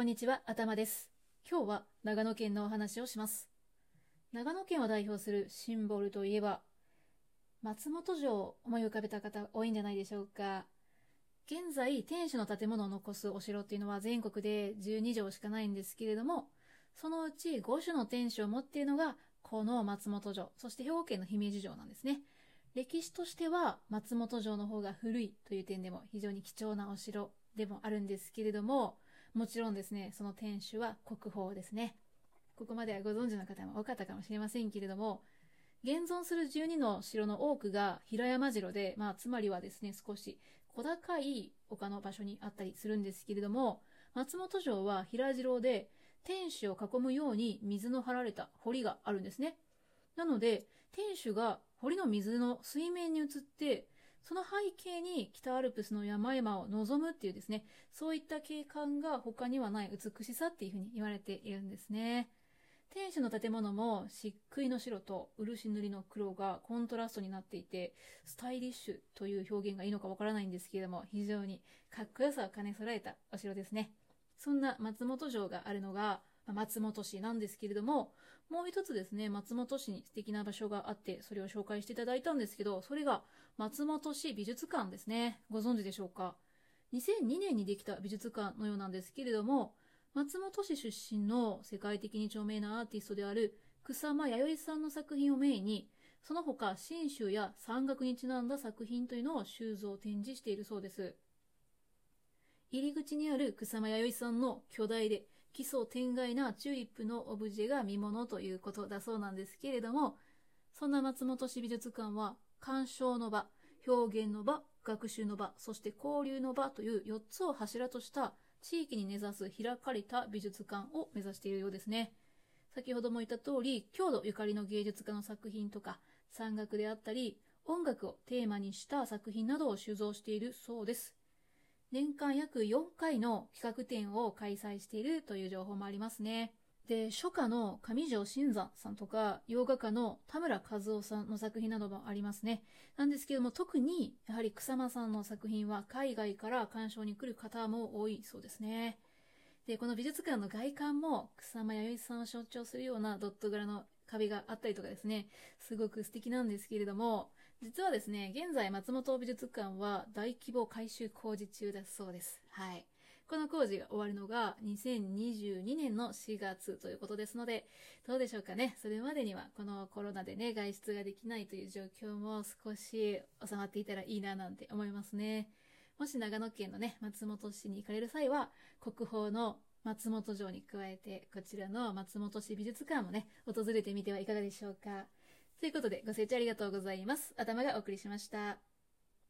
こんにちは、頭です。今日は長野県のお話をします。長野県を代表するシンボルといえば、松本城を思い浮かべた方多いんじゃないでしょうか。現在、天守の建物を残すお城っていうのは全国で12城しかないんですけれども、そのうち5種の天守を持っているのが、この松本城、そして兵庫県の姫路城なんですね。歴史としては松本城の方が古いという点でも非常に貴重なお城でもあるんですけれども、もちろんですね、その天守は国宝ですね。ここまではご存知の方も多かったかもしれませんけれども、現存する12の城の多くが平山城で、まあ、つまりはですね、少し小高い丘の場所にあったりするんですけれども、松本城は平城で天守を囲むように水の張られた堀があるんですね。なので、天守が堀の水の水面に移って、その背景に北アルプスの山々を望むっていうですね、そういった景観が他にはない美しさっていうふうに言われているんですね。天守の建物も漆喰の白と漆塗りの黒がコントラストになっていて、スタイリッシュという表現がいいのかわからないんですけれども、非常にかっこよさを兼ね備えたお城ですね。そんな松本城があるのが、松本市なんですけれども、もう一つですね、松本市に素敵な場所があって、それを紹介していただいたんですけど、それが松本市美術館ですね。ご存知でしょうか ?2002 年にできた美術館のようなんですけれども、松本市出身の世界的に著名なアーティストである草間彌生さんの作品をメインに、その他、新州や山岳にちなんだ作品というのを収蔵展示しているそうです。入り口にある草間彌生さんの巨大で奇想天外なチューリップのオブジェが見物ということだそうなんですけれども、そんな松本市美術館は、鑑賞の場、表現の場、学習の場、そして交流の場という4つを柱とした地域に根ざす開かれた美術館を目指しているようですね。先ほども言った通り、郷土ゆかりの芸術家の作品とか、山岳であったり、音楽をテーマにした作品などを収蔵しているそうです。年間約4回の企画展を開催しているという情報もありますね。で、初夏の上条新山さんとか、洋画家の田村和夫さんの作品などもありますね。なんですけども、特に、やはり草間さんの作品は海外から鑑賞に来る方も多いそうですね。で、この美術館の外観も草間彌生さんを象徴するようなドット柄の壁があったりとかですね、すごく素敵なんですけれども、実はですね、現在松本美術館は大規模改修工事中だそうです。はい。この工事が終わるのが2022年の4月ということですので、どうでしょうかね。それまでにはこのコロナでね、外出ができないという状況も少し収まっていたらいいななんて思いますね。もし長野県のね、松本市に行かれる際は、国宝の松本城に加えて、こちらの松本市美術館もね、訪れてみてはいかがでしょうか。ということで、ご清聴ありがとうございます。頭がお送りしました。